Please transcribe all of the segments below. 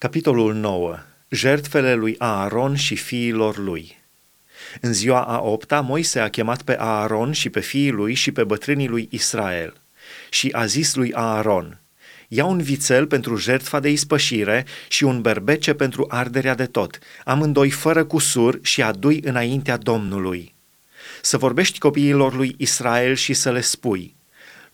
Capitolul 9. Jertfele lui Aaron și fiilor lui. În ziua a opta, Moise a chemat pe Aaron și pe fiii lui și pe bătrânii lui Israel. Și a zis lui Aaron, ia un vițel pentru jertfa de ispășire și un berbece pentru arderea de tot, amândoi fără cusur și adui înaintea Domnului. Să vorbești copiilor lui Israel și să le spui –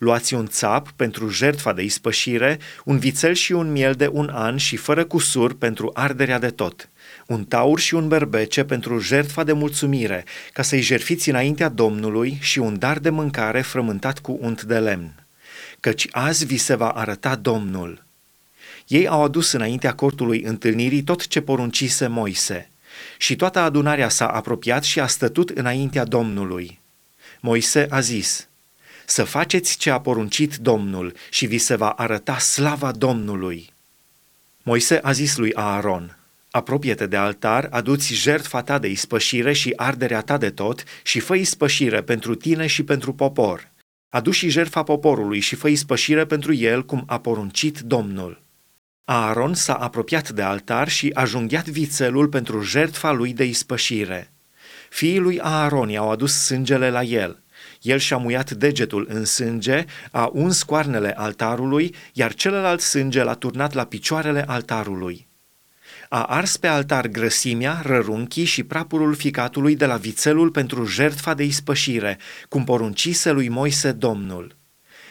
Luați un țap pentru jertfa de ispășire, un vițel și un miel de un an și fără cusur pentru arderea de tot, un taur și un berbece pentru jertfa de mulțumire, ca să-i jerfiți înaintea Domnului și un dar de mâncare frământat cu unt de lemn. Căci azi vi se va arăta Domnul. Ei au adus înaintea cortului întâlnirii tot ce poruncise Moise. Și toată adunarea s-a apropiat și a stătut înaintea Domnului. Moise a zis – să faceți ce a poruncit Domnul și vi se va arăta slava Domnului. Moise a zis lui Aaron, Apropie-te de altar, aduți jertfa ta de ispășire și arderea ta de tot și fă ispășire pentru tine și pentru popor. Adu și jertfa poporului și fă ispășire pentru el, cum a poruncit Domnul. Aaron s-a apropiat de altar și a junghiat vițelul pentru jertfa lui de ispășire. Fiii lui Aaron i-au adus sângele la el – el și-a muiat degetul în sânge, a uns coarnele altarului, iar celălalt sânge l-a turnat la picioarele altarului. A ars pe altar grăsimea, rărunchii și prapurul ficatului de la vițelul pentru jertfa de ispășire, cum poruncise lui Moise Domnul.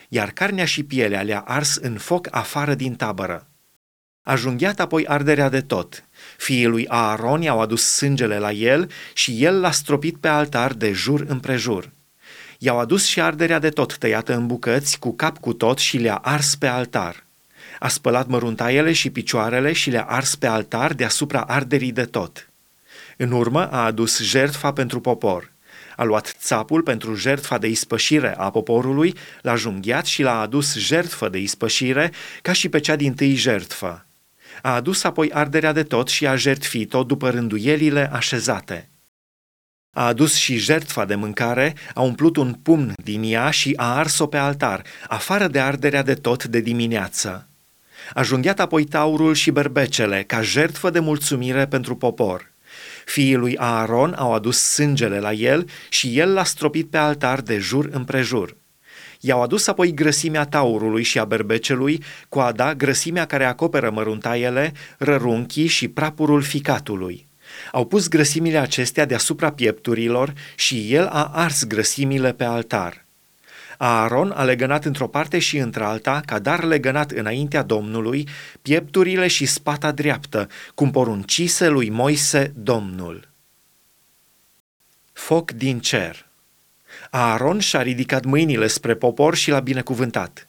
Iar carnea și pielea le-a ars în foc afară din tabără. A junghiat apoi arderea de tot. Fiii lui Aaron i-au adus sângele la el și el l-a stropit pe altar de jur împrejur. I-au adus și arderea de tot tăiată în bucăți, cu cap cu tot și le-a ars pe altar. A spălat măruntaiele și picioarele și le-a ars pe altar deasupra arderii de tot. În urmă a adus jertfa pentru popor. A luat țapul pentru jertfa de ispășire a poporului, l-a junghiat și l-a adus jertfă de ispășire, ca și pe cea din tâi jertfă. A adus apoi arderea de tot și a jertfit-o după rânduielile așezate – a adus și jertfa de mâncare, a umplut un pumn din ea și a ars-o pe altar, afară de arderea de tot de dimineață. A junghiat apoi taurul și berbecele ca jertfă de mulțumire pentru popor. Fiii lui Aaron au adus sângele la el și el l-a stropit pe altar de jur împrejur. I-au adus apoi grăsimea taurului și a berbecelui, coada, grăsimea care acoperă măruntaiele, rărunchii și prapurul ficatului. Au pus grăsimile acestea deasupra piepturilor și el a ars grăsimile pe altar. Aaron a legănat într-o parte și într-alta, ca dar legănat înaintea Domnului, piepturile și spata dreaptă, cum poruncise lui Moise Domnul. Foc din cer Aaron și-a ridicat mâinile spre popor și l-a binecuvântat.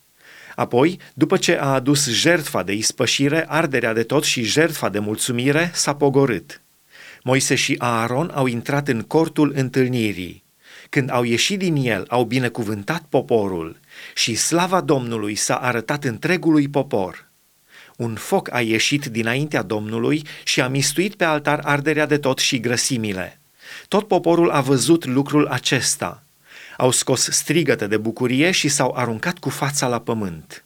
Apoi, după ce a adus jertfa de ispășire, arderea de tot și jertfa de mulțumire, s-a pogorât. Moise și Aaron au intrat în cortul întâlnirii. Când au ieșit din el, au binecuvântat poporul și slava Domnului s-a arătat întregului popor. Un foc a ieșit dinaintea Domnului și a mistuit pe altar arderea de tot și grăsimile. Tot poporul a văzut lucrul acesta. Au scos strigăte de bucurie și s-au aruncat cu fața la pământ.